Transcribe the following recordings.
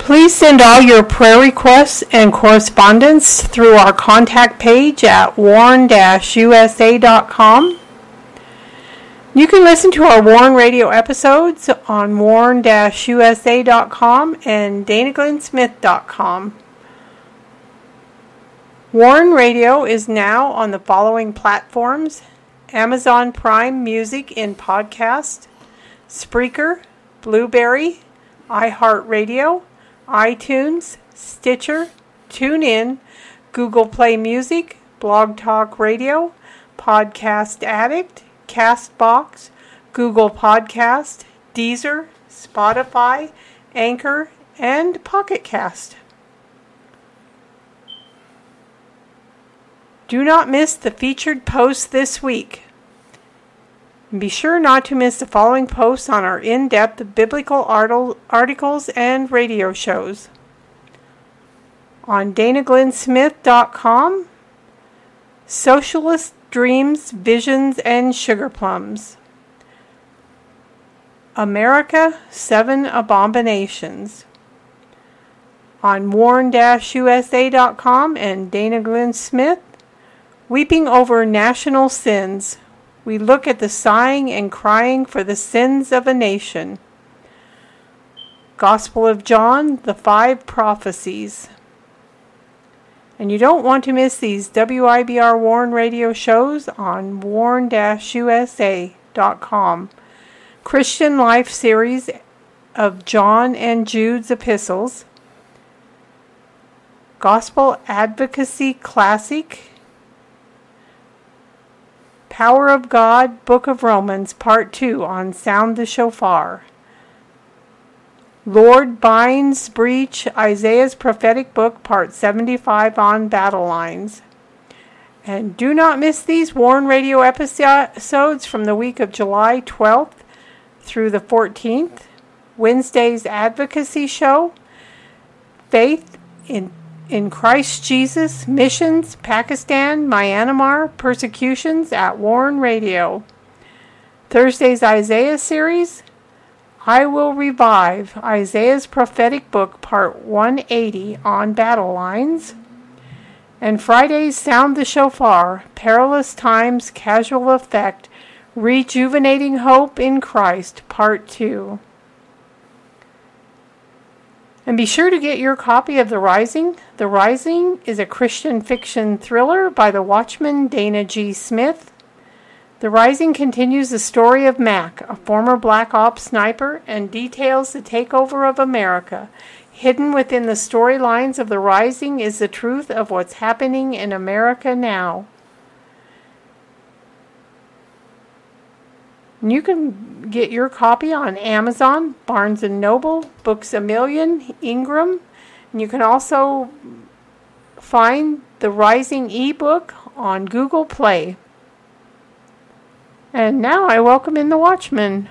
Please send all your prayer requests and correspondence through our contact page at warn-usa.com. You can listen to our Warn Radio episodes on warn-usa.com and danaglennsmith.com. Warn Radio is now on the following platforms Amazon Prime Music in Podcast, Spreaker, Blubrry, iHeartRadio, iTunes, Stitcher, TuneIn, Google Play Music, Blog Talk Radio, Podcast Addict, Castbox, Google Podcast, Deezer, Spotify, Anchor, and Pocket Cast. Do not miss the featured posts this week. Be sure not to miss the following posts on our in depth biblical articles and radio shows. On danaglennsmith.com, Socialist Dreams, Visions, and Sugar Plums. America Seven Abominations. On warn-usa.com and Dana Glenn Smith, Weeping over National Sins we look at the sighing and crying for the sins of a nation. Gospel of John, the five prophecies. And you don't want to miss these WIBR Warn radio shows on warn-usa.com. Christian Life series of John and Jude's epistles. Gospel Advocacy Classic Power of God, Book of Romans, Part 2 on Sound the Shofar. Lord binds breach, Isaiah's prophetic book, Part 75 on battle lines. And do not miss these Warn Radio episodes from the week of July 12th through the 14th. Wednesday's Advocacy Show, Faith in in Christ Jesus, missions, Pakistan, Myanmar, persecutions at Warn Radio. Thursday's Isaiah series, I Will Revive, Isaiah's prophetic book, part 180 on battle lines. And Friday's Sound the Shofar, Perilous Times, Casual Effect, Rejuvenating Hope in Christ, part 2. And be sure to get your copy of The Rising. The Rising is a Christian fiction thriller by the Watchman Dana G. Smith. The Rising continues the story of Mac, a former Black Ops sniper, and details the takeover of America. Hidden within the storylines of The Rising is the truth of what's happening in America now. You can get your copy on Amazon, Barnes & Noble, Books A Million, Ingram. And you can also find the Rising ebook on Google Play. And now I welcome in the Watchman.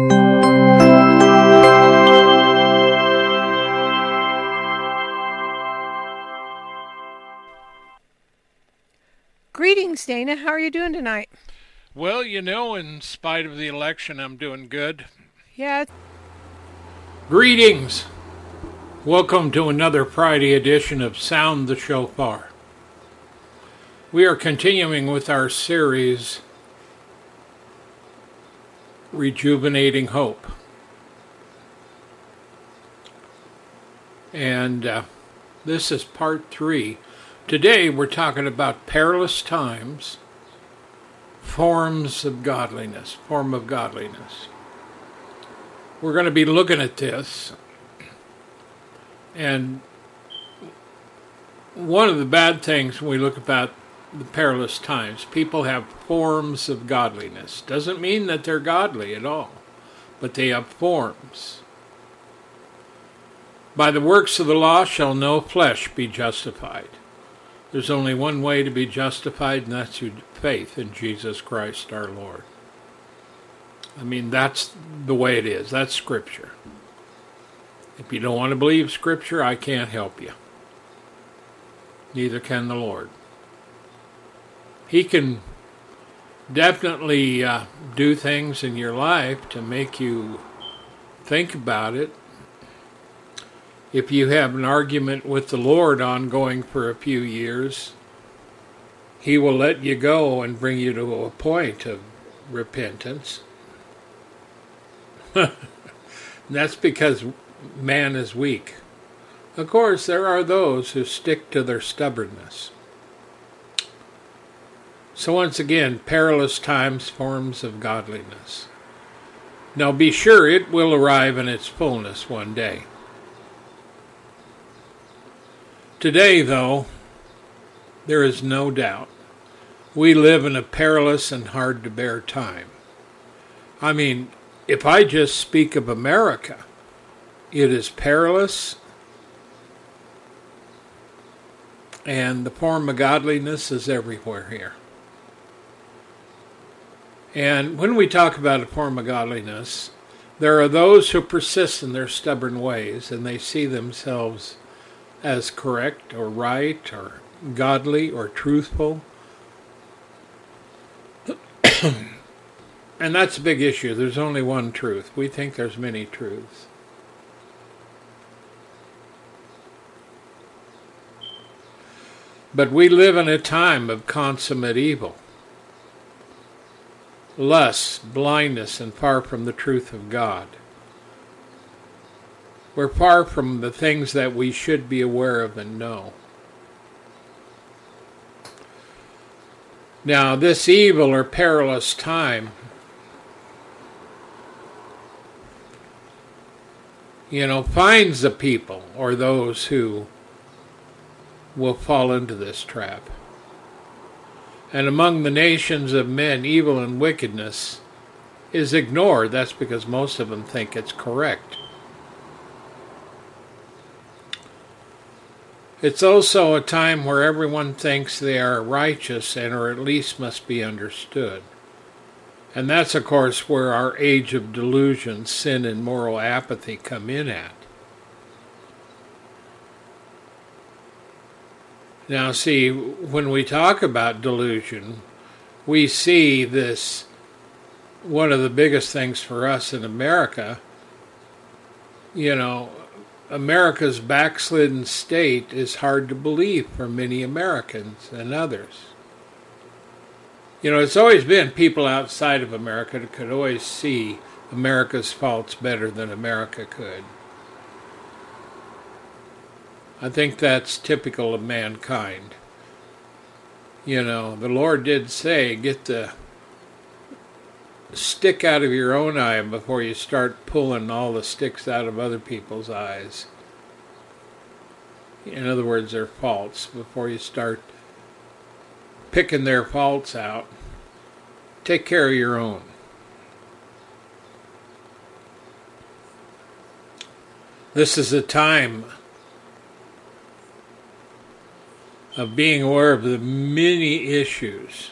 Greetings, Dana. How are you doing tonight? Well, you know, in spite of the election, I'm doing good. Yeah. Greetings. Welcome to another Friday edition of Sound the Shofar. We are continuing with our series, Rejuvenating Hope. And uh, this is part three Today we're talking about perilous times, forms of godliness, form of godliness. We're going to be looking at this, and one of the bad things when we look about the perilous times, people have forms of godliness. Doesn't mean that they're godly at all, but they have forms. By the works of the law shall no flesh be justified. There's only one way to be justified, and that's through faith in Jesus Christ our Lord. I mean, that's the way it is. That's Scripture. If you don't want to believe Scripture, I can't help you. Neither can the Lord. He can definitely uh, do things in your life to make you think about it if you have an argument with the Lord ongoing for a few years, He will let you go and bring you to a point of repentance. That's because man is weak. Of course, there are those who stick to their stubbornness. So, once again, perilous times, forms of godliness. Now, be sure it will arrive in its fullness one day. Today, though, there is no doubt we live in a perilous and hard to bear time. I mean, if I just speak of America, it is perilous, and the form of godliness is everywhere here. And when we talk about a form of godliness, there are those who persist in their stubborn ways and they see themselves as correct or right or godly or truthful. and that's a big issue. There's only one truth. We think there's many truths. But we live in a time of consummate evil. Lust, blindness, and far from the truth of God. We're far from the things that we should be aware of and know. Now, this evil or perilous time, you know, finds the people or those who will fall into this trap. And among the nations of men, evil and wickedness is ignored. That's because most of them think it's correct. It's also a time where everyone thinks they are righteous and or at least must be understood. And that's, of course, where our age of delusion, sin, and moral apathy come in at. Now, see, when we talk about delusion, we see this one of the biggest things for us in America. You know, America's backslidden state is hard to believe for many Americans and others. You know, it's always been people outside of America that could always see America's faults better than America could. I think that's typical of mankind. You know, the Lord did say, get the stick out of your own eye before you start pulling all the sticks out of other people's eyes. In other words, their faults, before you start picking their faults out. Take care of your own. This is a time of being aware of the many issues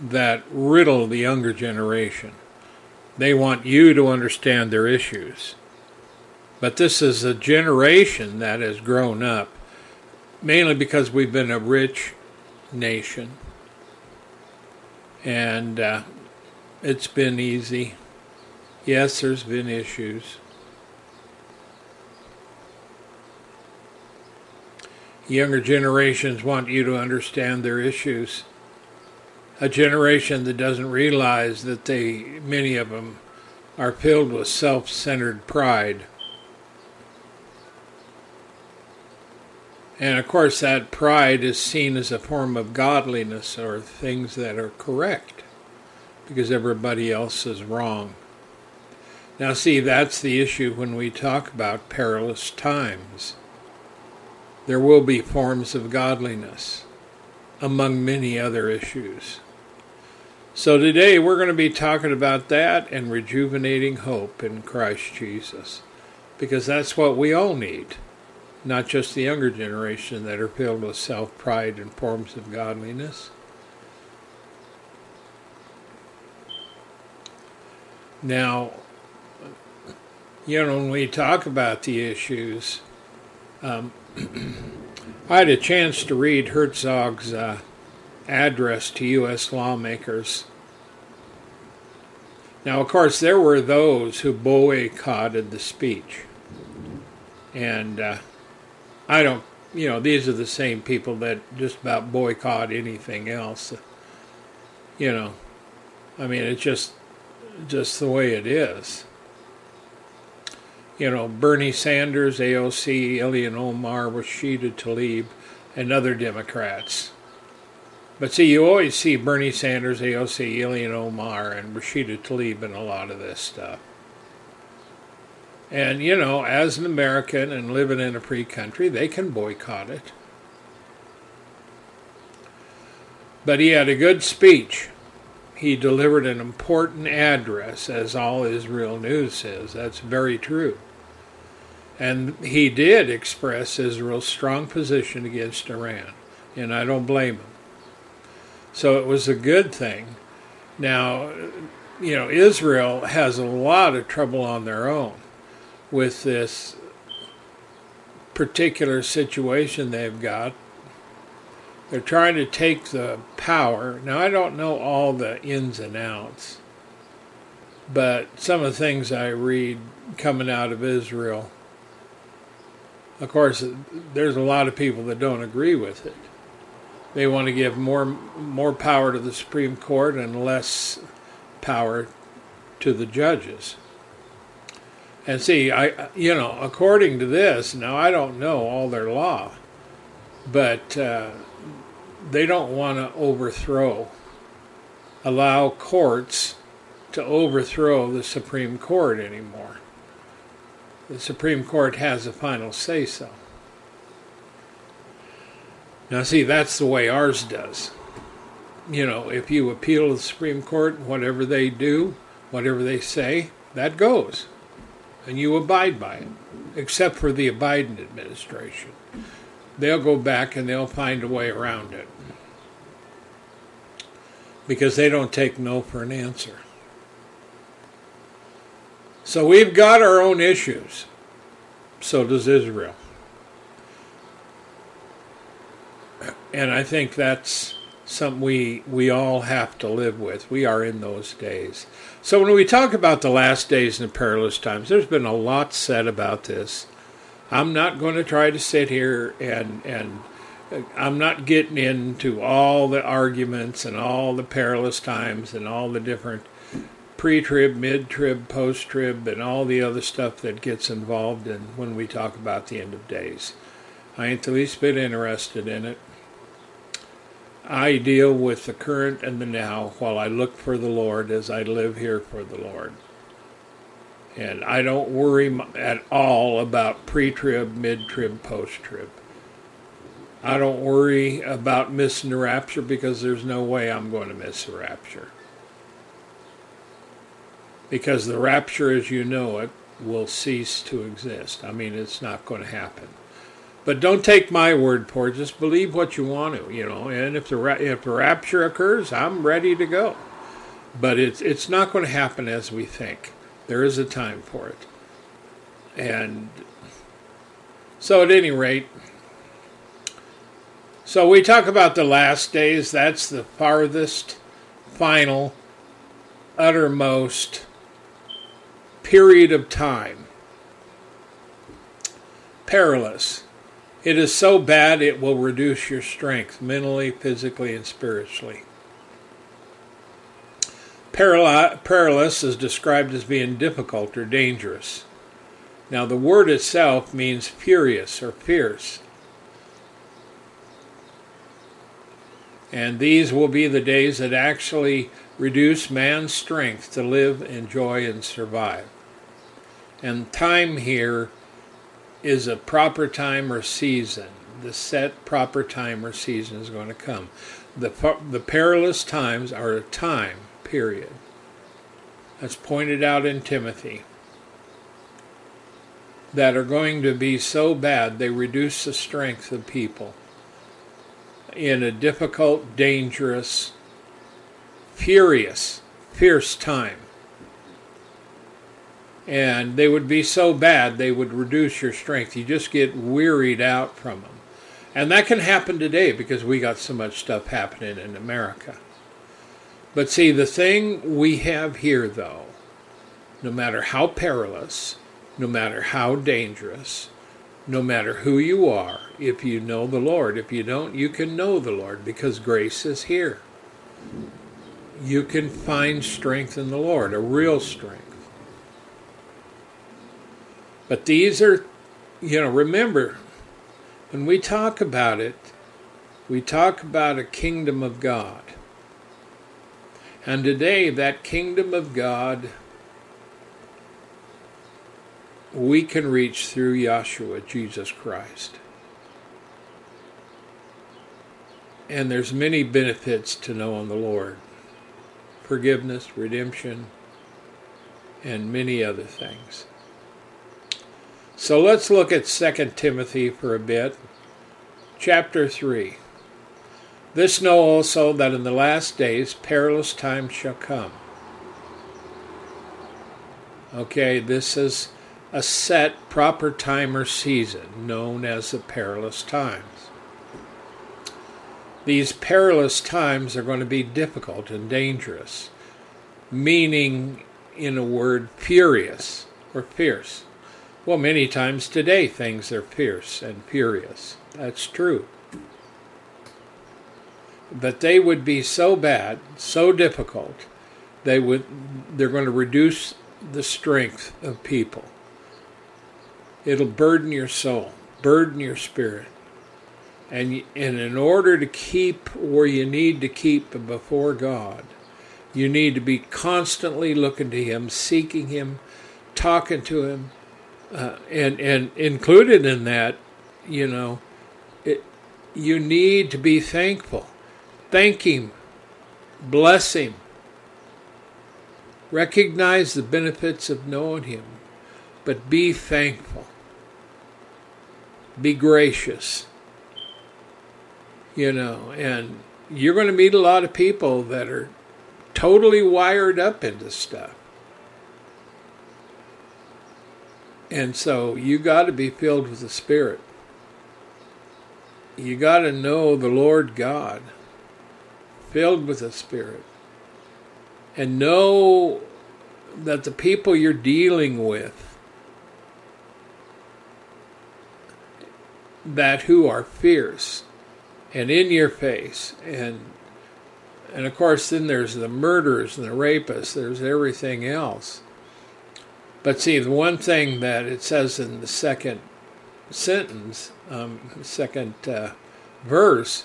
that riddle the younger generation. They want you to understand their issues. But this is a generation that has grown up mainly because we've been a rich nation. And uh, it's been easy. Yes, there's been issues. Younger generations want you to understand their issues a generation that doesn't realize that they, many of them, are filled with self centered pride. And of course, that pride is seen as a form of godliness or things that are correct because everybody else is wrong. Now, see, that's the issue when we talk about perilous times. There will be forms of godliness among many other issues. So today we're going to be talking about that and rejuvenating hope in Christ Jesus. Because that's what we all need, not just the younger generation that are filled with self pride and forms of godliness. Now, you know, when we talk about the issues, um, I had a chance to read Herzog's uh, address to U.S. lawmakers. Now, of course, there were those who boycotted the speech. And uh, I don't, you know, these are the same people that just about boycott anything else. You know, I mean, it's just, just the way it is. You know, Bernie Sanders, AOC, Ilhan Omar, Rashida Tlaib, and other Democrats but see, you always see Bernie Sanders, AOC, Ilhan Omar, and Rashida Tlaib in a lot of this stuff. And, you know, as an American and living in a free country, they can boycott it. But he had a good speech. He delivered an important address, as all Israel News says. That's very true. And he did express Israel's strong position against Iran. And I don't blame him. So it was a good thing. Now, you know, Israel has a lot of trouble on their own with this particular situation they've got. They're trying to take the power. Now, I don't know all the ins and outs, but some of the things I read coming out of Israel, of course, there's a lot of people that don't agree with it. They want to give more more power to the Supreme Court and less power to the judges. And see, I you know, according to this, now I don't know all their law, but uh, they don't want to overthrow, allow courts to overthrow the Supreme Court anymore. The Supreme Court has a final say so. Now, see, that's the way ours does. You know, if you appeal to the Supreme Court, whatever they do, whatever they say, that goes. And you abide by it, except for the Biden administration. They'll go back and they'll find a way around it. Because they don't take no for an answer. So we've got our own issues. So does Israel. And I think that's something we we all have to live with. We are in those days. So when we talk about the last days and the perilous times, there's been a lot said about this. I'm not going to try to sit here and and uh, I'm not getting into all the arguments and all the perilous times and all the different pre-trib, mid-trib, post-trib, and all the other stuff that gets involved in when we talk about the end of days. I ain't the least bit interested in it. I deal with the current and the now while I look for the Lord as I live here for the Lord. And I don't worry at all about pre trib, mid trib, post trib. I don't worry about missing the rapture because there's no way I'm going to miss the rapture. Because the rapture as you know it will cease to exist. I mean, it's not going to happen. But don't take my word for it. Just believe what you want to, you know. And if the if the rapture occurs, I'm ready to go. But it's it's not going to happen as we think. There is a time for it. And so, at any rate, so we talk about the last days. That's the farthest, final, uttermost period of time. Perilous it is so bad it will reduce your strength mentally, physically, and spiritually. Perilous is described as being difficult or dangerous. Now, the word itself means furious or fierce. And these will be the days that actually reduce man's strength to live, enjoy, and survive. And time here is a proper time or season. The set proper time or season is going to come. The, the perilous times are a time period. That's pointed out in Timothy. That are going to be so bad they reduce the strength of people in a difficult, dangerous, furious, fierce time. And they would be so bad they would reduce your strength. You just get wearied out from them. And that can happen today because we got so much stuff happening in America. But see, the thing we have here, though, no matter how perilous, no matter how dangerous, no matter who you are, if you know the Lord. If you don't, you can know the Lord because grace is here. You can find strength in the Lord, a real strength. But these are, you know, remember, when we talk about it, we talk about a kingdom of God. And today, that kingdom of God we can reach through Yahshua, Jesus Christ. And there's many benefits to knowing the Lord. Forgiveness, redemption, and many other things. So let's look at 2 Timothy for a bit. Chapter 3. This know also that in the last days perilous times shall come. Okay, this is a set proper time or season known as the perilous times. These perilous times are going to be difficult and dangerous, meaning, in a word, furious or fierce. Well, many times today things are fierce and furious. That's true. But they would be so bad, so difficult, they would they're going to reduce the strength of people. It'll burden your soul, burden your spirit. And, and in order to keep where you need to keep before God, you need to be constantly looking to Him, seeking Him, talking to Him, uh, and and included in that, you know, it, you need to be thankful, thank Him, bless Him, recognize the benefits of knowing Him, but be thankful. Be gracious. You know, and you're going to meet a lot of people that are totally wired up into stuff. And so you got to be filled with the Spirit. You got to know the Lord God, filled with the Spirit. And know that the people you're dealing with that who are fierce and in your face and and of course then there's the murderers and the rapists there's everything else but see the one thing that it says in the second sentence um, second uh, verse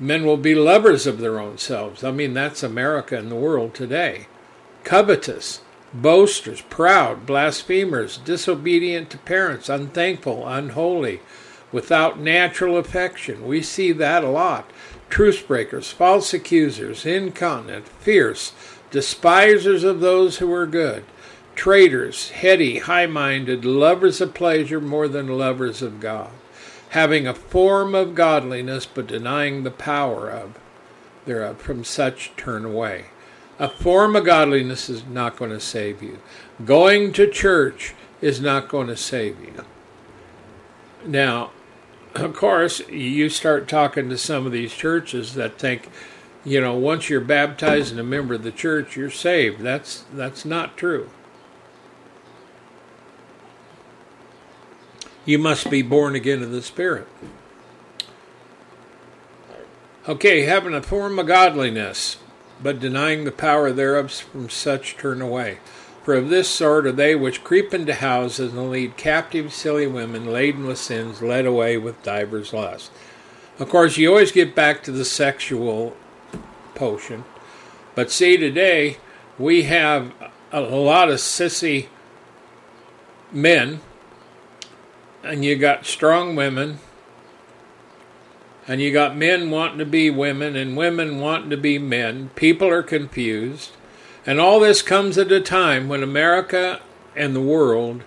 men will be lovers of their own selves i mean that's america and the world today covetous boasters proud blasphemers disobedient to parents unthankful unholy without natural affection. We see that a lot. Truce breakers, false accusers, incontinent, fierce, despisers of those who are good, traitors, heady, high minded, lovers of pleasure more than lovers of God, having a form of godliness but denying the power of thereof. From such turn away. A form of godliness is not going to save you. Going to church is not going to save you. Now, of course, you start talking to some of these churches that think, you know, once you're baptized and a member of the church, you're saved. That's that's not true. You must be born again of the Spirit. Okay, having a form of godliness, but denying the power thereof, from such turn away. For of this sort are they which creep into houses and lead captive silly women laden with sins, led away with divers lusts. Of course, you always get back to the sexual potion. But see, today we have a, lot of sissy men, and you got strong women, and you got men wanting to be women, and women wanting to be men. People are confused. And all this comes at a time when America and the world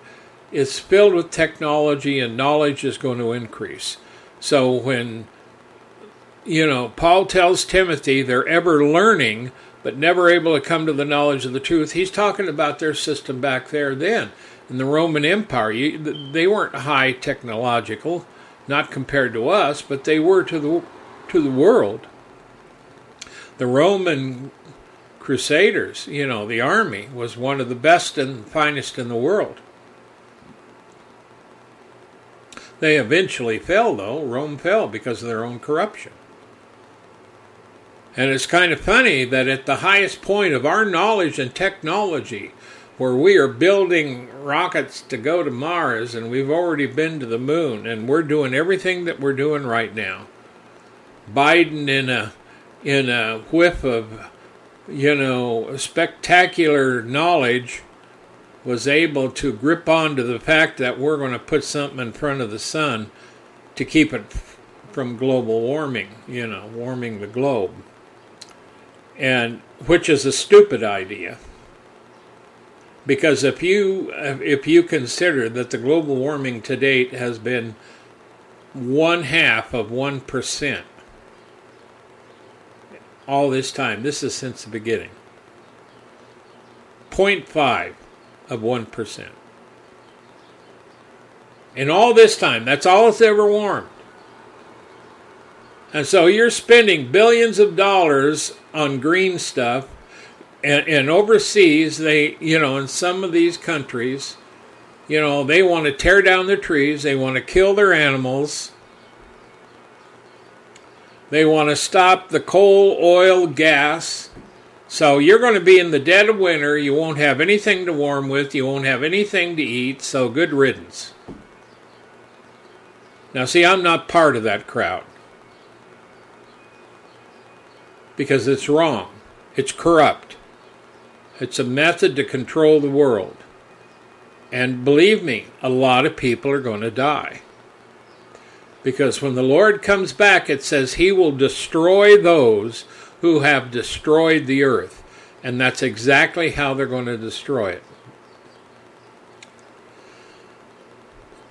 is filled with technology and knowledge is going to increase. So when you know, Paul tells Timothy they're ever learning but never able to come to the knowledge of the truth. He's talking about their system back there then. In the Roman Empire, you, they weren't high technological, not compared to us, but they were to the to the world. The Roman Crusaders, you know, the army was one of the best and finest in the world. They eventually fell, though. Rome fell because of their own corruption. And it's kind of funny that at the highest point of our knowledge and technology, where we are building rockets to go to Mars and we've already been to the moon and we're doing everything that we're doing right now. Biden in a in a whiff of you know spectacular knowledge was able to grip onto the fact that we're going to put something in front of the sun to keep it from global warming, you know, warming the globe and which is a stupid idea because if you if you consider that the global warming to date has been one half of one percent all this time this is since the beginning. 0.5 of 1% in all this time that's all it's ever warmed. And so you're spending billions of dollars on green stuff, and, and overseas, they, you know, in some of these countries, you know, they want to tear down the trees, they want to kill their animals, they want to stop the coal, oil, gas. So you're going to be in the dead of winter, you won't have anything to warm with, you won't have anything to eat, so good riddance. Now, see, I'm not part of that crowd because it's wrong. It's corrupt. It's a method to control the world. And believe me, a lot of people are going to die. Because when the Lord comes back, it says he will destroy those who have destroyed the earth. And that's exactly how they're going to destroy it.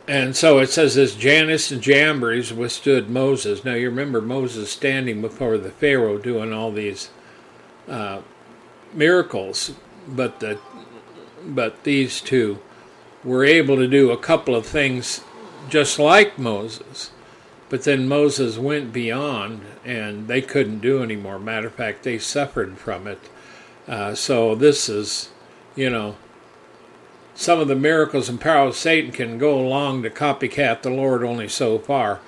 And so it says, as Jannes and Jambres withstood Moses. Now you remember Moses standing before the Pharaoh doing all these uh, miracles, but the but these two were able to do a couple of things just like Moses. But then Moses went beyond, and they couldn't do anymore. Matter of fact, they suffered from it. Uh, so this is, you know, some of the miracles and power of Satan can go along to copycat the Lord only so far.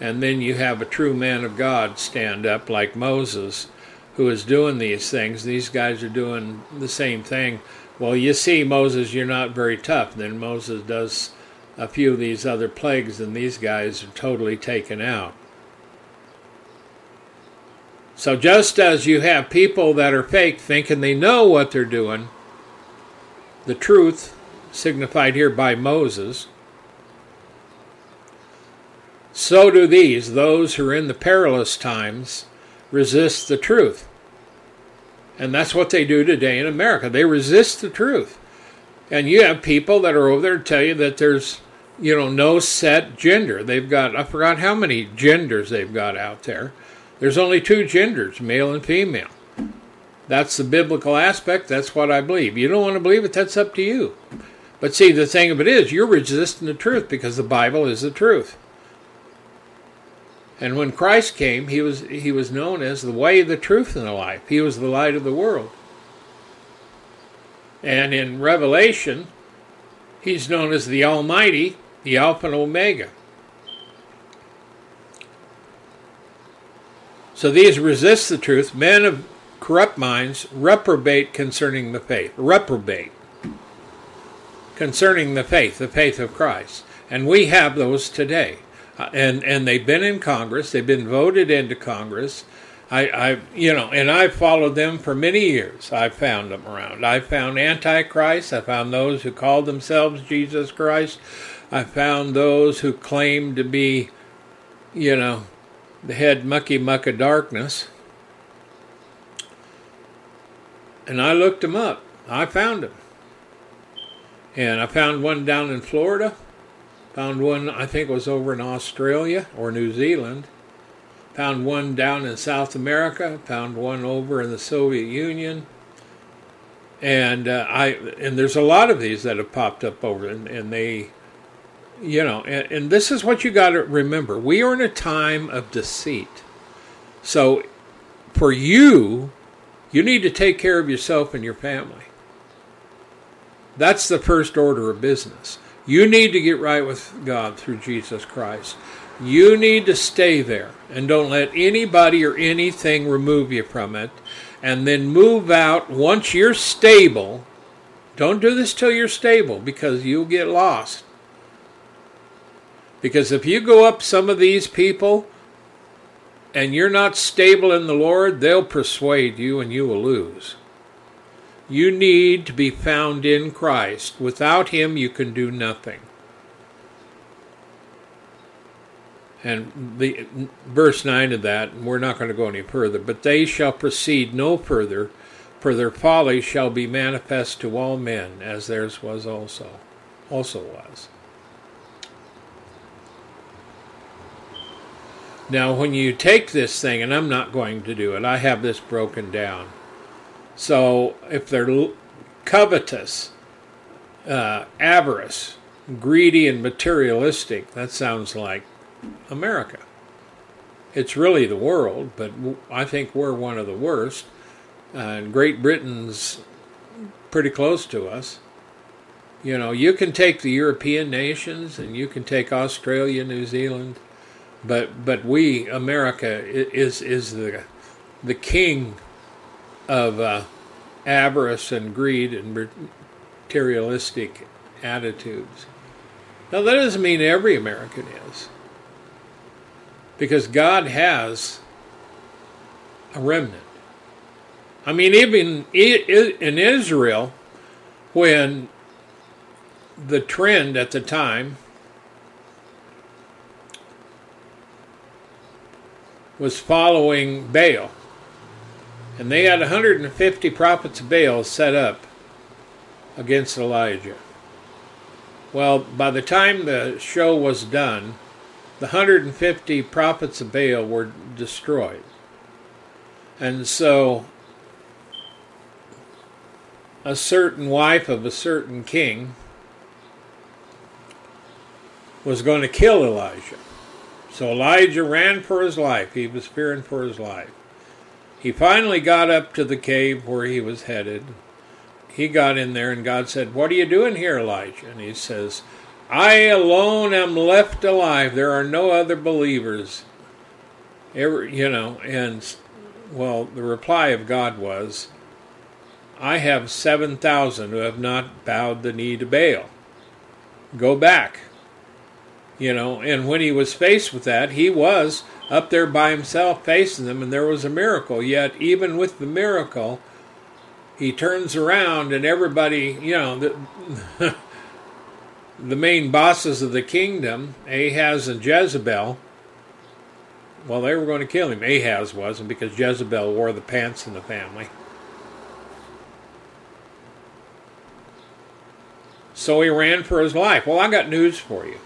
And then you have a true man of God stand up like Moses who is doing these things. These guys are doing the same thing. Well, you see, Moses, you're not very tough. Then Moses does a few of these other plagues, and these guys are totally taken out. So, just as you have people that are fake thinking they know what they're doing, the truth signified here by Moses, so do these, those who are in the perilous times, resist the truth. And that's what they do today in America. They resist the truth. And you have people that are over there to tell you that there's, you know, no set gender. They've got, I forgot how many genders they've got out there. There's only two genders, male and female. That's the biblical aspect. That's what I believe. You don't want to believe it, that's up to you. But see, the thing of it is, you're resisting the truth because the Bible is the truth. And when Christ came, he was he was known as the way, the truth, and the life. He was the light of the world. And in Revelation, he's known as the Almighty, the Alpha and Omega. So these resist the truth. Men of corrupt minds reprobate concerning the faith. Reprobate concerning the faith, the faith of Christ. And we have those today. Uh, and and they've been in Congress. They've been voted into Congress. I, I, you know, and I've followed them for many years. I've found them around. I found Antichrist. I found those who called themselves Jesus Christ. I found those who claimed to be, you know, the head mucky muck of darkness. And I looked them up. I found them. And I found one down in Florida. Found one, I think was over in Australia or New Zealand. Found one down in South America. Found one over in the Soviet Union. And uh, I and there's a lot of these that have popped up over, and, and they, you know, and, and this is what you got to remember: we are in a time of deceit. So, for you, you need to take care of yourself and your family. That's the first order of business. You need to get right with God through Jesus Christ. You need to stay there and don't let anybody or anything remove you from it. And then move out once you're stable. Don't do this till you're stable because you'll get lost. Because if you go up some of these people and you're not stable in the Lord, they'll persuade you and you will lose. You need to be found in Christ. Without Him, you can do nothing. And the verse 9 of that, we're not going to go any further, but they shall proceed no further, for their folly shall be manifest to all men, as theirs was also, also was. Now, when you take this thing, and I'm not going to do it, I have this broken down. So if they're covetous, uh, avarice, greedy, and materialistic, that sounds like America. It's really the world, but I think we're one of the worst. Uh, and Great Britain's pretty close to us. You know, you can take the European nations and you can take Australia, New Zealand, but but we, America, is is the the king of uh, avarice and greed and materialistic attitudes. Now, that doesn't mean every American is, because God has a remnant. I mean, even in Israel, when the trend at the time was following Baal and they had 150 prophets of Baal set up against Elijah. Well, by the time the show was done, the 150 prophets of Baal were destroyed. And so a certain wife of a certain king was going to kill Elijah. So Elijah ran for his life. He was fearing for his life. He finally got up to the cave where he was headed. He got in there, and God said, What are you doing here, Elijah? And he says, I alone am left alive. There are no other believers. Ever, you know, and well, the reply of God was, I have 7,000 who have not bowed the knee to Baal. Go back. You know, and when he was faced with that, he was up there by himself facing them, and there was a miracle. Yet, even with the miracle, he turns around and everybody, you know, the, the main bosses of the kingdom, Ahaz and Jezebel, well, they were going to kill him. Ahaz wasn't because Jezebel wore the pants in the family. So he ran for his life. Well, I got news for you.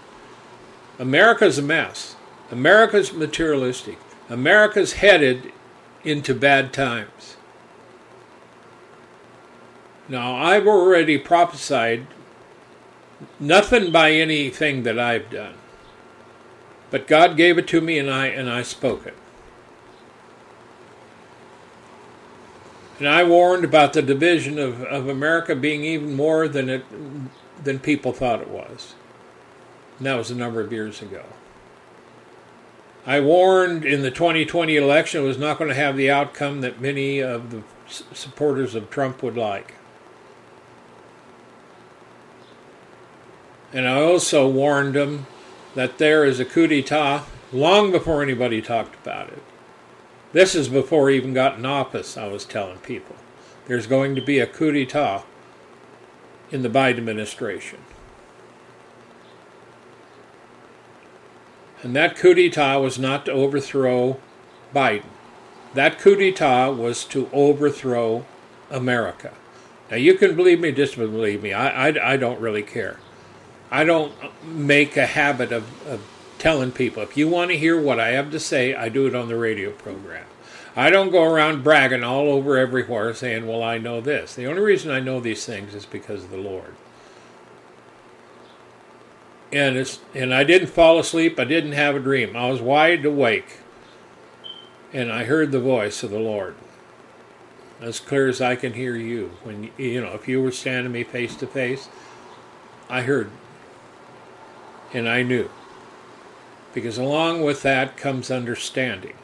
America's a mess. America's materialistic. America's headed into bad times. Now, I've already prophesied nothing by anything that I've done. But God gave it to me and I and I spoke it. And I warned about the division of, of America being even more than it than people thought it was. And that was a number of years ago. I warned in the 2020 election it was not going to have the outcome that many of the supporters of Trump would like. And I also warned them that there is a coup d'etat long before anybody talked about it. This is before he even got in office, I was telling people. There's going to be a coup d'etat in the Biden administration. And that coup d'etat was not to overthrow Biden. That coup d'etat was to overthrow America. Now, you can believe me, disbelieve me. I, I, I don't really care. I don't make a habit of, of telling people if you want to hear what I have to say, I do it on the radio program. I don't go around bragging all over everywhere saying, Well, I know this. The only reason I know these things is because of the Lord. And it's and I didn't fall asleep, I didn't have a dream. I was wide awake. And I heard the voice of the Lord. As clear as I can hear you. When you know, if you were standing me face to face, I heard and I knew. Because along with that comes understanding.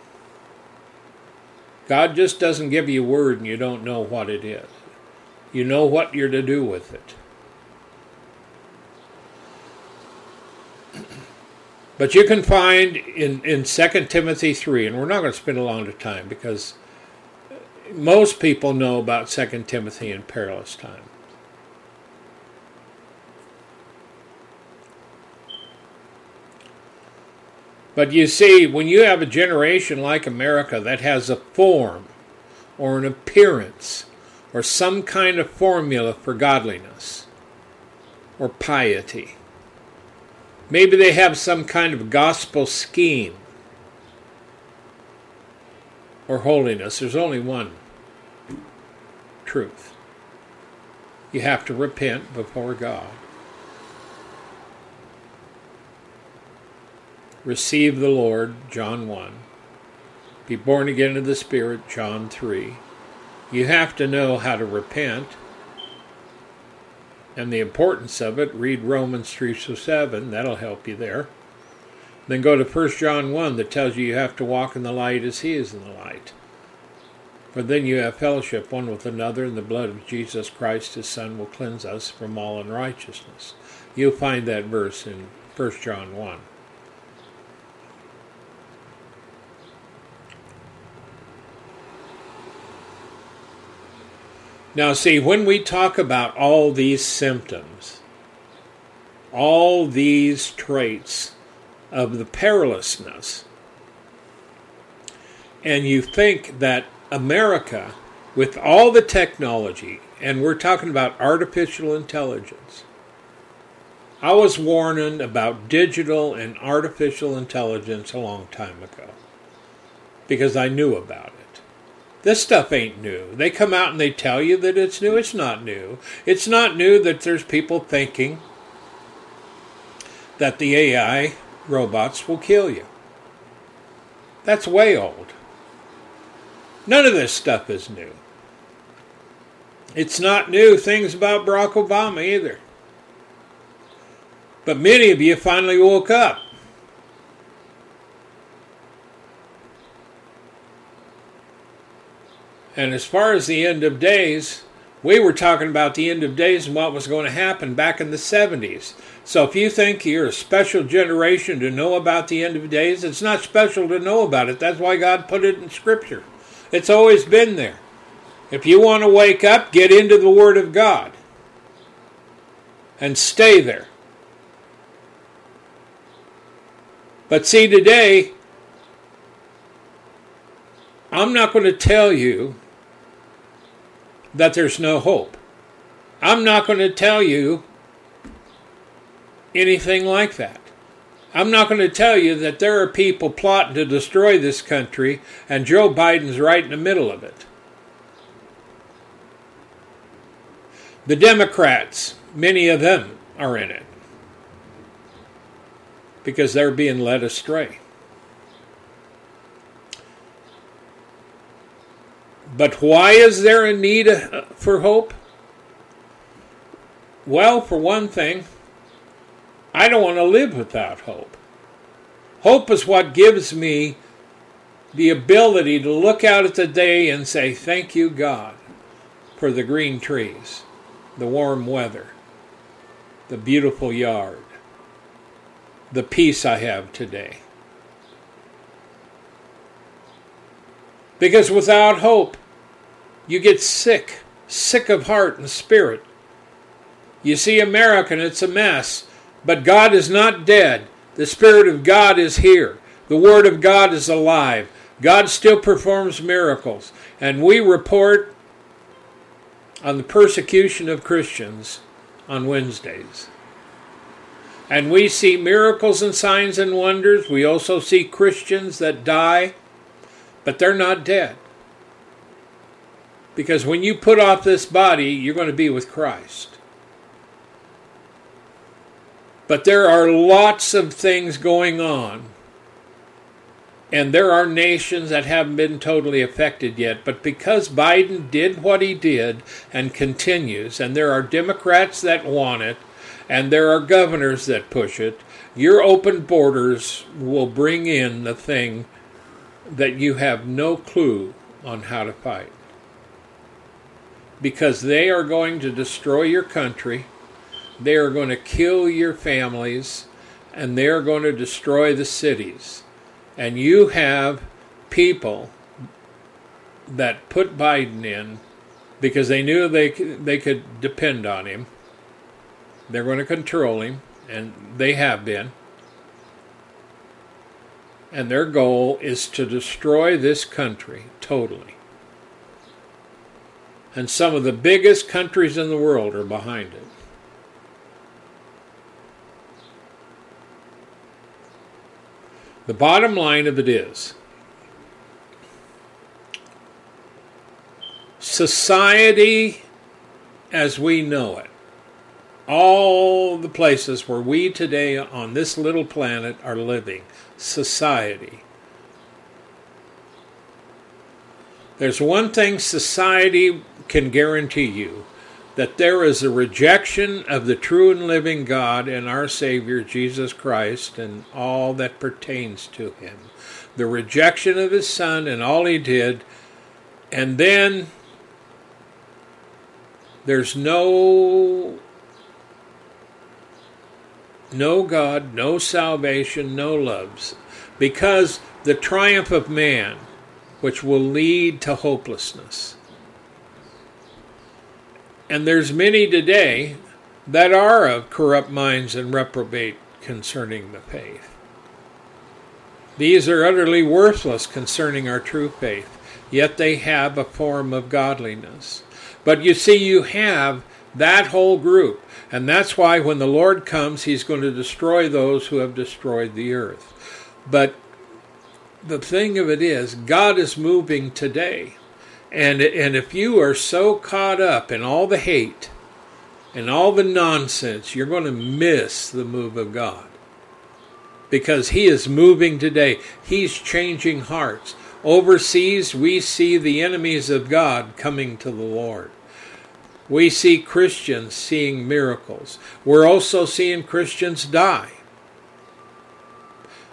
God just doesn't give you a word and you don't know what it is. You know what you're to do with it. But you can find in, in 2 Timothy 3, and we're not going to spend a long time because most people know about 2 Timothy in perilous times. But you see, when you have a generation like America that has a form or an appearance or some kind of formula for godliness or piety, maybe they have some kind of gospel scheme or holiness, there's only one truth. You have to repent before God. receive the Lord, John 1. Be born again of the Spirit, John 3. You have to know how to repent and the importance of it. Read Romans 3 so 7, that'll help you there. Then go to 1 John 1 that tells you you have to walk in the light as he is in the light. For then you have fellowship one with another, and the blood of Jesus Christ, his Son, will cleanse us from all unrighteousness. You'll find that verse in 1 John 1. Now, see, when we talk about all these symptoms, all these traits of the perilousness, and you think that America, with all the technology, and we're talking about artificial intelligence, I was warning about digital and artificial intelligence a long time ago because I knew about it. This stuff ain't new. They come out and they tell you that it's new. It's not new. It's not new that there's people thinking that the AI robots will kill you. That's way old. None of this stuff is new. It's not new things about Barack Obama either. But many of you finally woke up. And as far as the end of days, we were talking about the end of days and what was going to happen back in the 70s. So if you think you're a special generation to know about the end of days, it's not special to know about it. That's why God put it in Scripture. It's always been there. If you want to wake up, get into the Word of God and stay there. But see, today, I'm not going to tell you that there's no hope. I'm not going to tell you anything like that. I'm not going to tell you that there are people plotting to destroy this country and Joe Biden's right in the middle of it. The Democrats, many of them are in it because they're being led astray. But why is there a need uh, for hope? Well, for one thing, I don't want to live without hope. Hope is what gives me the ability to look out at the day and say, Thank you, God, for the green trees, the warm weather, the beautiful yard, the peace I have today. Because without hope, you get sick, sick of heart and spirit. You see America and it's a mess, but God is not dead. The Spirit of God is here. The Word of God is alive. God still performs miracles. And we report on the persecution of Christians on Wednesdays. And we see miracles and signs and wonders. We also see Christians that die, but they're not dead. Because when you put off this body, you're going to be with Christ. But there are lots of things going on. And there are nations that haven't been totally affected yet. But because Biden did what he did and continues, and there are Democrats that want it, and there are governors that push it, your open borders will bring in the thing that you have no clue on how to fight. Because they are going to destroy your country, they are going to kill your families, and they are going to destroy the cities. And you have people that put Biden in because they knew they they could depend on him they're going to control him, and they have been. And their goal is to destroy this country totally. And some of the biggest countries in the world are behind it. The bottom line of it is society as we know it all the places where we today on this little planet are living, society. There's one thing society can guarantee you that there is a rejection of the true and living God and our Savior Jesus Christ and all that pertains to Him. The rejection of His Son and all He did, and then there's no no God, no salvation, no loves, because the triumph of man, which will lead to hopelessness. And there's many today that are of corrupt minds and reprobate concerning the faith. These are utterly worthless concerning our true faith, yet they have a form of godliness. But you see, you have that whole group and that's why when the Lord comes, he's going to destroy those who have destroyed the earth. But the thing of it is, God is moving today. And, and if you are so caught up in all the hate and all the nonsense, you're going to miss the move of God. Because He is moving today, He's changing hearts. Overseas, we see the enemies of God coming to the Lord. We see Christians seeing miracles. We're also seeing Christians die.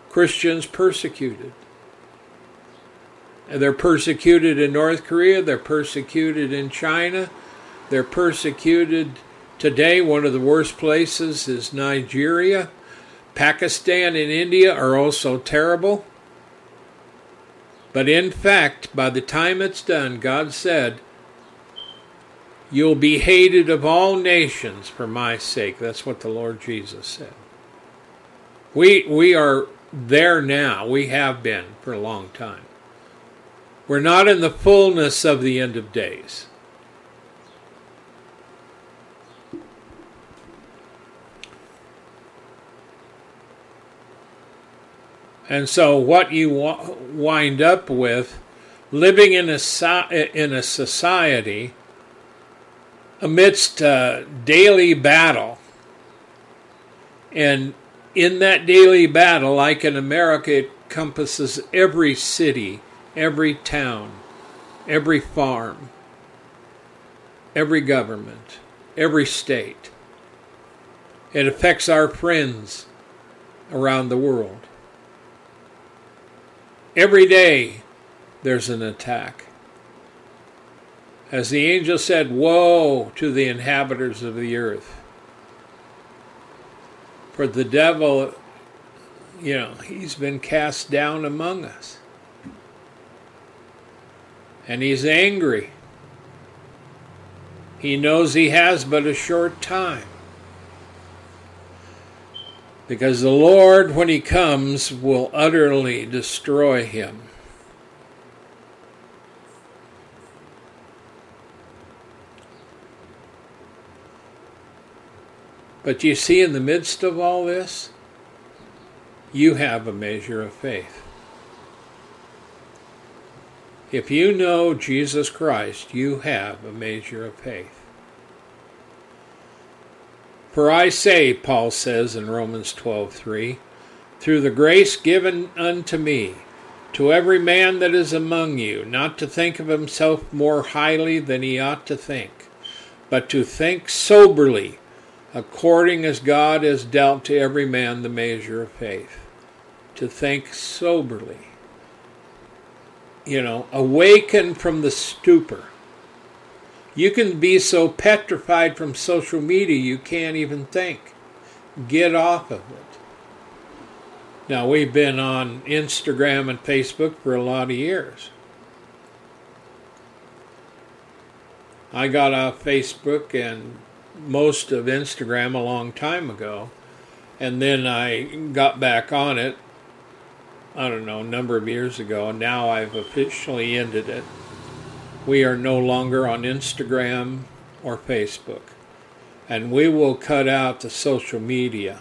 Christians persecuted. They're persecuted in North Korea, they're persecuted in China, they're persecuted today. One of the worst places is Nigeria. Pakistan and India are also terrible. But in fact, by the time it's done, God said, You'll be hated of all nations for my sake. That's what the Lord Jesus said. We, we are there now. We have been for a long time. We're not in the fullness of the end of days. And so, what you wind up with, living in a, in a society amidst uh, daily battle. And in that daily battle, like in America, it encompasses every city, every town, every farm, every government, every state. It affects our friends around the world. Every day there's an attack. As the angel said, Woe to the inhabitants of the earth! For the devil you know, he's been cast down among us. And he's angry. He knows he has but a short time. Because the Lord, when he comes, will utterly destroy him. But you see, in the midst of all this, you have a measure of faith. If you know Jesus Christ, you have a measure of faith. For I say, Paul says in Romans 12:3, through the grace given unto me, to every man that is among you, not to think of himself more highly than he ought to think, but to think soberly, according as God has dealt to every man the measure of faith. To think soberly. You know, awaken from the stupor. You can be so petrified from social media you can't even think. Get off of it. Now, we've been on Instagram and Facebook for a lot of years. I got off Facebook and most of Instagram a long time ago, and then I got back on it, I don't know, a number of years ago, and now I've officially ended it. We are no longer on Instagram or Facebook, and we will cut out the social media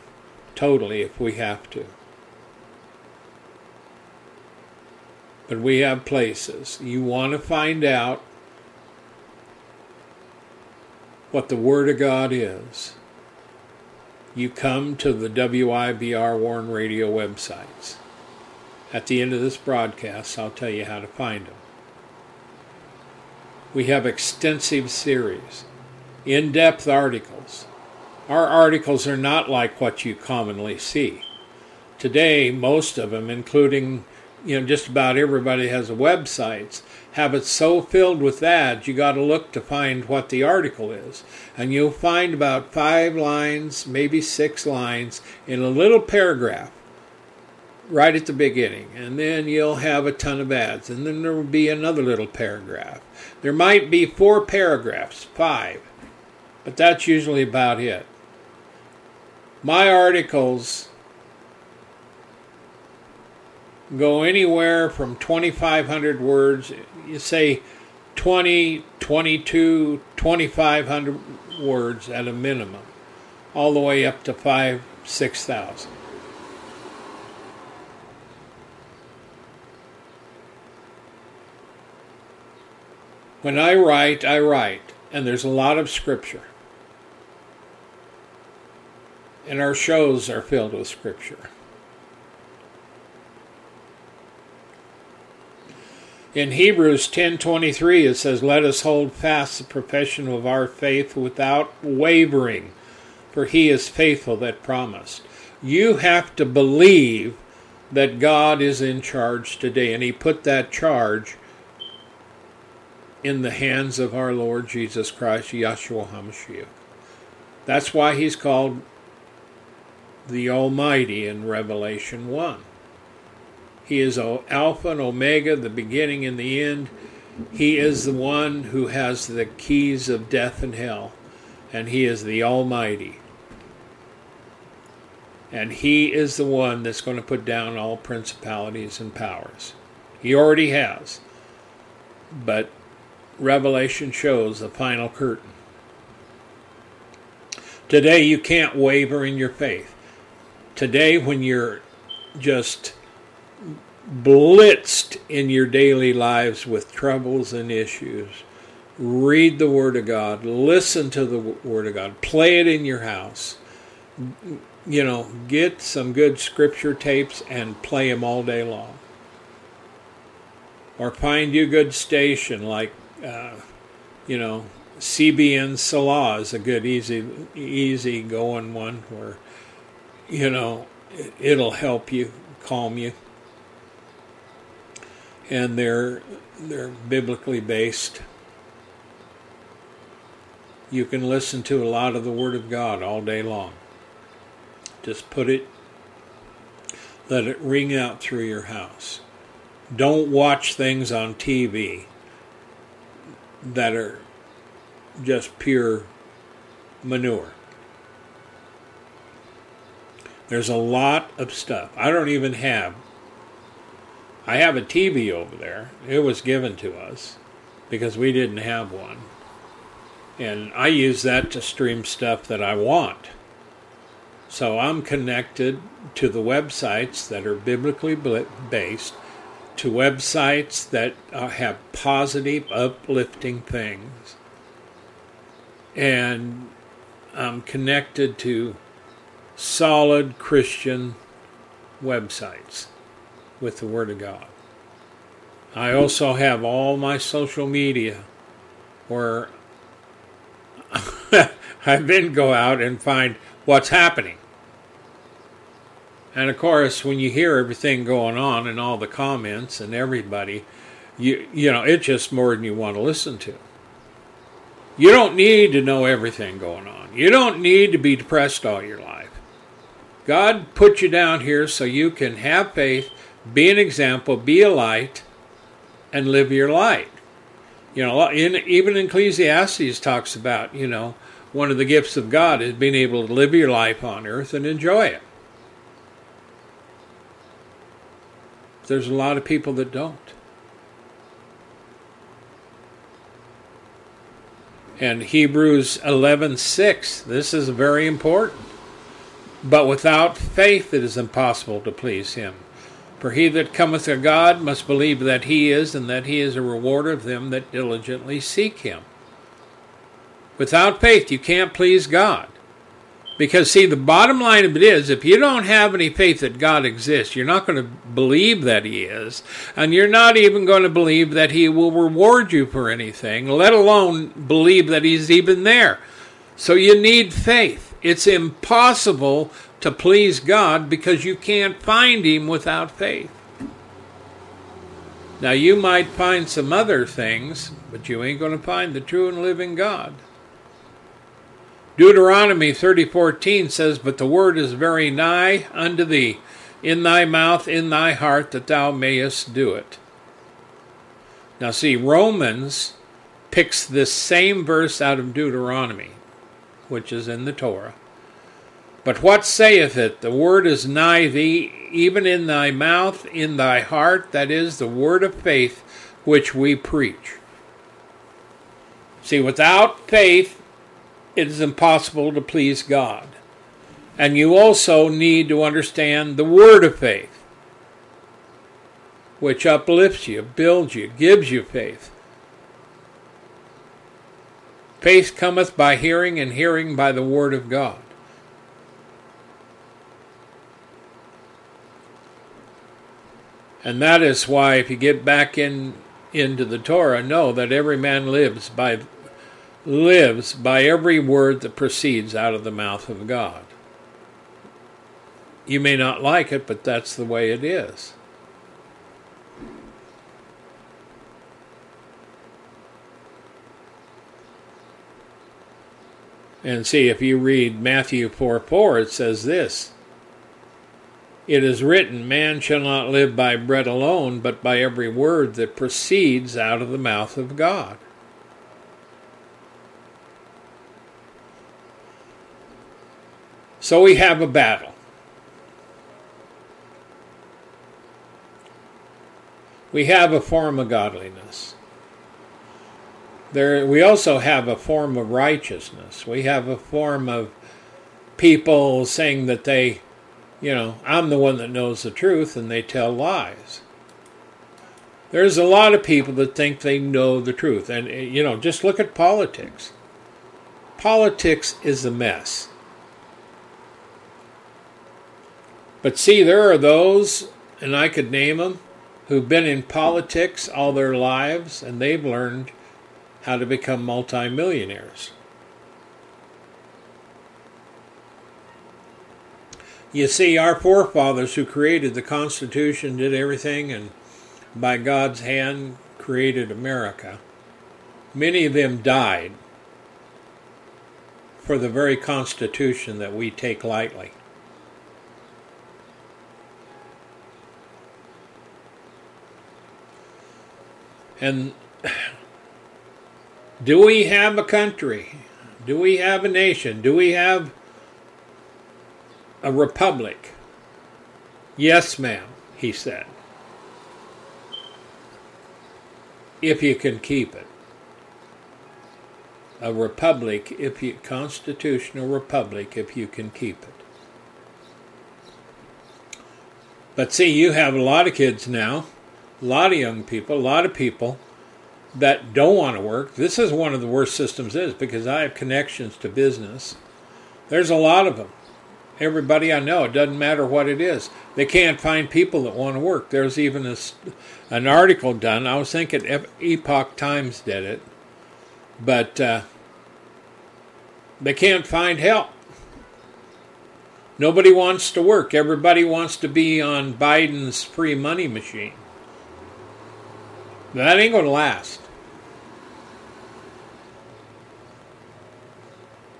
totally if we have to. But we have places. You want to find out what the Word of God is, you come to the WIBR Warn Radio websites. At the end of this broadcast, I'll tell you how to find them. We have extensive series, in depth articles. Our articles are not like what you commonly see. Today, most of them, including you know just about everybody has a websites have it so filled with ads you got to look to find what the article is and you'll find about five lines maybe six lines in a little paragraph right at the beginning and then you'll have a ton of ads and then there will be another little paragraph there might be four paragraphs five but that's usually about it my articles go anywhere from 2,500 words, you say 20, 22, 2,500 words at a minimum, all the way up to 5, 6,000. When I write, I write, and there's a lot of scripture. And our shows are filled with scripture. In Hebrews 10:23 it says, "Let us hold fast the profession of our faith without wavering, for he is faithful that promised." You have to believe that God is in charge today, and he put that charge in the hands of our Lord Jesus Christ, Yeshua HaMashiach. That's why he's called the Almighty in Revelation 1. He is Alpha and Omega, the beginning and the end. He is the one who has the keys of death and hell, and He is the Almighty. And He is the one that's going to put down all principalities and powers. He already has. But Revelation shows the final curtain. Today, you can't waver in your faith. Today, when you're just blitzed in your daily lives with troubles and issues, read the Word of God, listen to the Word of God, play it in your house. You know, get some good scripture tapes and play them all day long. Or find you a good station like, uh, you know, CBN Selah is a good, easy, easy going one where, you know, it'll help you, calm you and they're they're biblically based. You can listen to a lot of the Word of God all day long. Just put it, let it ring out through your house. Don't watch things on TV that are just pure manure. There's a lot of stuff. I don't even have. I have a TV over there. It was given to us because we didn't have one. And I use that to stream stuff that I want. So I'm connected to the websites that are biblically based, to websites that uh, have positive, uplifting things. And I'm connected to solid Christian websites with the Word of God. I also have all my social media where I then go out and find what's happening. And of course, when you hear everything going on and all the comments and everybody, you you know, it's just more than you want to listen to. You don't need to know everything going on. You don't need to be depressed all your life. God put you down here so you can have faith, be an example, be a light, and live your light. You know, in, even Ecclesiastes talks about, you know, one of the gifts of God is being able to live your life on earth and enjoy it. There's a lot of people that don't. And Hebrews 11:6, this is very important. But without faith it is impossible to please him. For he that cometh to God must believe that he is, and that he is a rewarder of them that diligently seek him. Without faith, you can't please God. Because, see, the bottom line of it is if you don't have any faith that God exists, you're not going to believe that He is, and you're not even going to believe that He will reward you for anything, let alone believe that He's even there. So you need faith. It's impossible to please God because you can't find Him without faith. Now, you might find some other things, but you ain't going to find the true and living God. Deuteronomy 30:14 says, "But the word is very nigh unto thee, in thy mouth, in thy heart, that thou mayest do it." Now, see, Romans picks this same verse out of Deuteronomy which is in the Torah. But what saith it? The word is nigh thee, even in thy mouth, in thy heart, that is the word of faith which we preach. See, without faith, it is impossible to please God. And you also need to understand the word of faith, which uplifts you, builds you, gives you faith. Faith cometh by hearing, and hearing by the word of God. And that is why, if you get back in into the Torah, know that every man lives by lives by every word that proceeds out of the mouth of God. You may not like it, but that's the way it is. And see, if you read Matthew 4 4, it says this It is written, Man shall not live by bread alone, but by every word that proceeds out of the mouth of God. So we have a battle. We have a form of godliness. There, we also have a form of righteousness. We have a form of people saying that they, you know, I'm the one that knows the truth, and they tell lies. There's a lot of people that think they know the truth. And, you know, just look at politics. Politics is a mess. But see, there are those, and I could name them, who've been in politics all their lives, and they've learned how to become multimillionaires. You see, our forefathers who created the Constitution did everything and by God's hand created America. Many of them died for the very Constitution that we take lightly. And do we have a country? Do we have a nation? Do we have a republic? Yes, ma'am, he said. If you can keep it. A republic, if you constitutional republic, if you can keep it. But see, you have a lot of kids now, a lot of young people, a lot of people that don't want to work. This is one of the worst systems is because I have connections to business. There's a lot of them. Everybody I know, it doesn't matter what it is. They can't find people that want to work. There's even a, an article done. I was thinking Epoch Times did it, but uh, they can't find help. Nobody wants to work. Everybody wants to be on Biden's free money machine. That ain't going to last.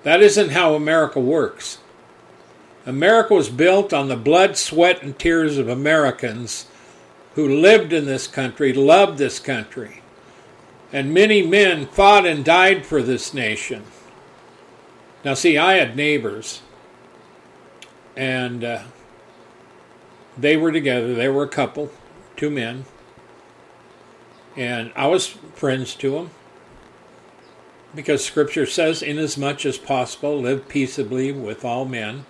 That isn't how America works. America was built on the blood, sweat, and tears of Americans who lived in this country, loved this country. And many men fought and died for this nation. Now, see, I had neighbors, and uh, they were together. They were a couple, two men. And I was friends to them because Scripture says, inasmuch as much as possible, live peaceably with all men.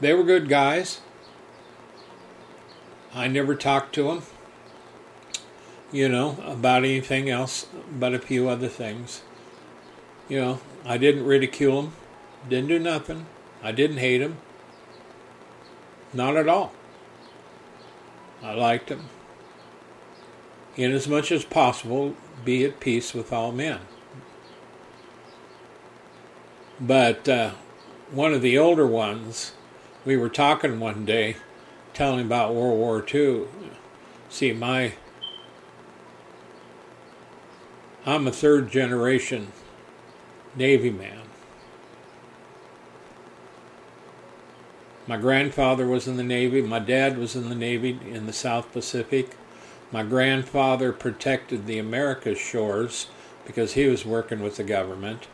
They were good guys. I never talked to them, you know, about anything else but a few other things. You know, I didn't ridicule them, didn't do nothing. I didn't hate them. Not at all. I liked them inasmuch as much as possible, be at peace with all men. But uh, one of the older ones, we were talking one day, telling about World War II. See, my I'm a third generation Navy man. My grandfather was in the Navy. My dad was in the Navy in the South Pacific. My grandfather protected the America's shores because he was working with the government.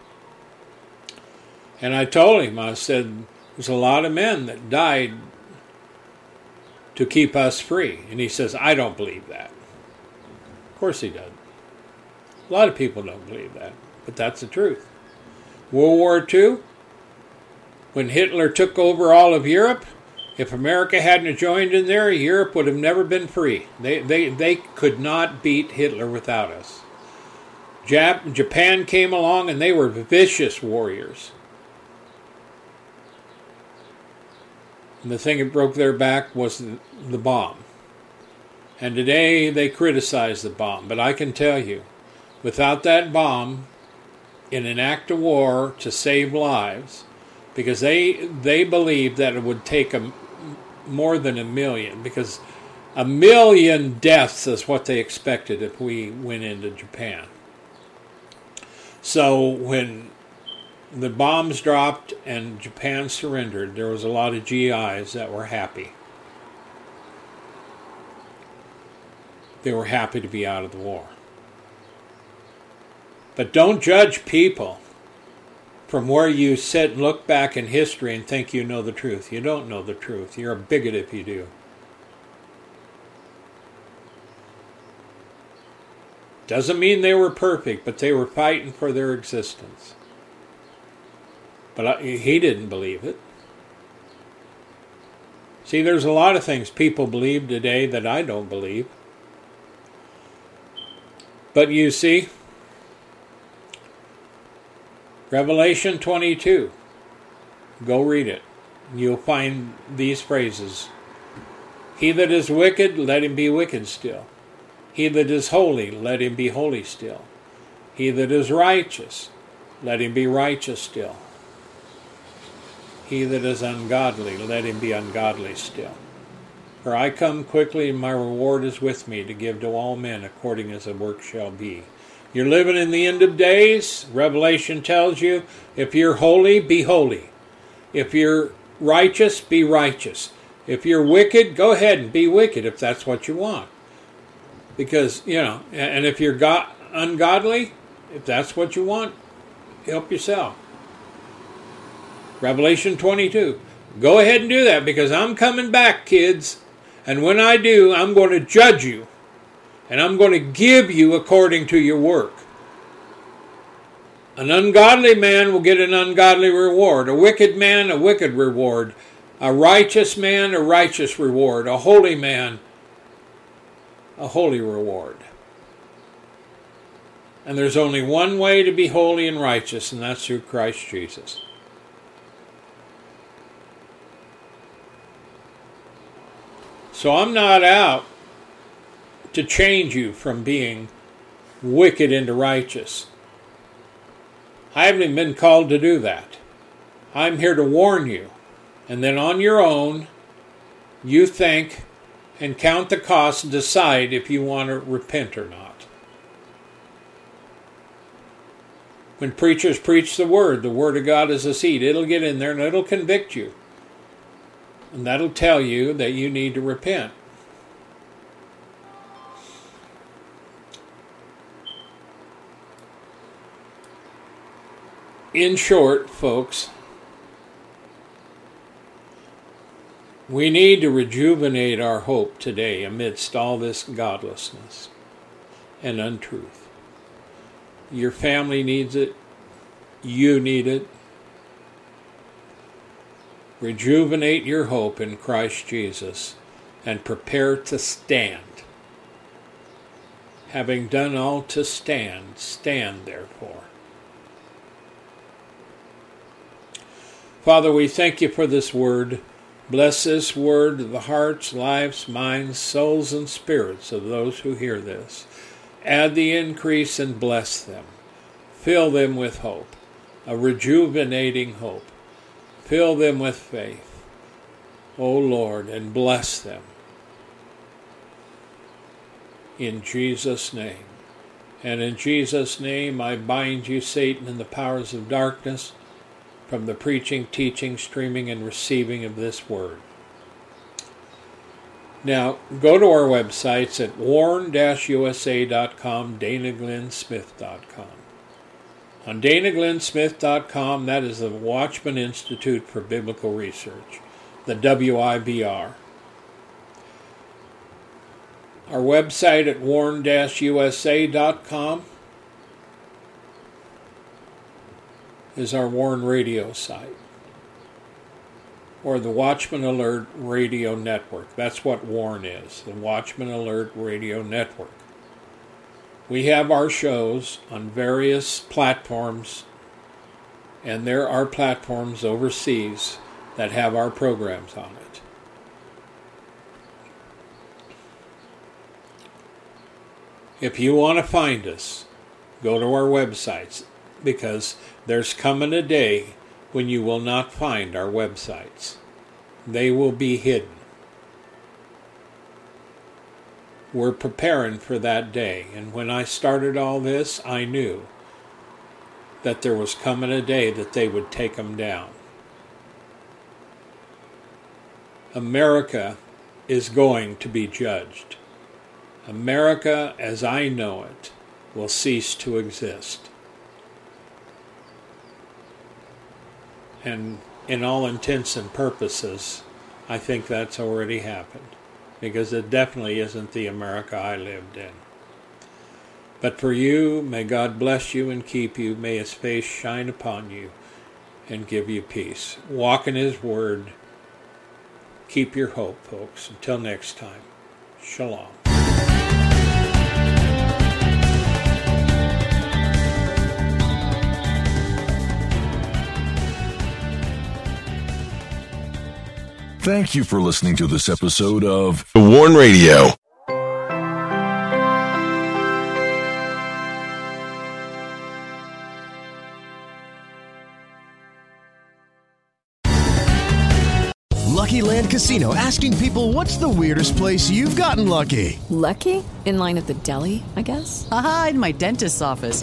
And I told him, I said, there's a lot of men that died to keep us free. And he says, I don't believe that. Of course he does. A lot of people don't believe that, but that's the truth. World War II, when Hitler took over all of Europe, if America hadn't joined in there, Europe would have never been free. They, they, they could not beat Hitler without us. Jap- Japan came along and they were vicious warriors. And the thing that broke their back was the, the bomb. And today they criticize the bomb. But I can tell you, without that bomb, in an act of war to save lives, because they they believed that it would take a more than a million because a million deaths is what they expected if we went into Japan. So when the bombs dropped and Japan surrendered, there was a lot of GIs that were happy. They were happy to be out of the war. But don't judge people from where you sit and look back in history and think you know the truth. You don't know the truth. You're a bigot if you do. Doesn't mean they were perfect, but they were fighting for their existence. But I, he didn't believe it. See, there's a lot of things people believe today that I don't believe. But you see, Revelation 22. Go read it. You'll find these phrases He that is wicked, let him be wicked still. He that is holy, let him be holy still. He that is righteous, let him be righteous still. He that is ungodly, let him be ungodly still. For I come quickly, and my reward is with me to give to all men according as the work shall be. You're living in the end of days. Revelation tells you if you're holy, be holy. If you're righteous, be righteous. If you're wicked, go ahead and be wicked if that's what you want. Because, you know, and if you're go- ungodly, if that's what you want, help yourself. Revelation 22. Go ahead and do that because I'm coming back, kids. And when I do, I'm going to judge you. And I'm going to give you according to your work. An ungodly man will get an ungodly reward. A wicked man, a wicked reward. A righteous man, a righteous reward. A holy man, a holy reward. And there's only one way to be holy and righteous, and that's through Christ Jesus. So I'm not out to change you from being wicked into righteous. I haven't been called to do that. I'm here to warn you. And then on your own, you think and count the cost and decide if you want to repent or not. When preachers preach the word, the word of God is a seed. It'll get in there and it'll convict you. And that'll tell you that you need to repent. In short, folks, we need to rejuvenate our hope today amidst all this godlessness and untruth. Your family needs it. You need it. Rejuvenate your hope in Christ Jesus and prepare to stand. Having done all to stand, stand therefore. Father, we thank you for this word. Bless this word to the hearts, lives, minds, souls, and spirits of those who hear this. Add the increase and bless them. Fill them with hope, a rejuvenating hope. Fill them with faith, O Lord, and bless them. In Jesus' name. And in Jesus' name, I bind you, Satan, and the powers of darkness from the preaching, teaching, streaming, and receiving of this word. Now, go to our websites at warn-usa.com, danaglennsmith.com. On danaglennsmith.com, that is the Watchman Institute for Biblical Research, the WIBR. Our website at warn-usa.com is our Warn Radio site, or the Watchman Alert Radio Network. That's what Warn is, the Watchman Alert Radio Network. We have our shows on various platforms, and there are platforms overseas that have our programs on it. If you want to find us, go to our websites because there's coming a day when you will not find our websites. They will be hidden. We're preparing for that day, and when I started all this, I knew that there was coming a day that they would take them down. America is going to be judged. America, as I know it, will cease to exist. And in all intents and purposes, I think that's already happened because it definitely isn't the America I lived in. But for you, may God bless you and keep you. May his face shine upon you and give you peace. Walk in his word. Keep your hope, folks. Until next time, shalom. Thank you for listening to this episode of The Warn Radio. Lucky Land Casino asking people what's the weirdest place you've gotten lucky? Lucky? In line at the deli, I guess? Aha, in my dentist's office.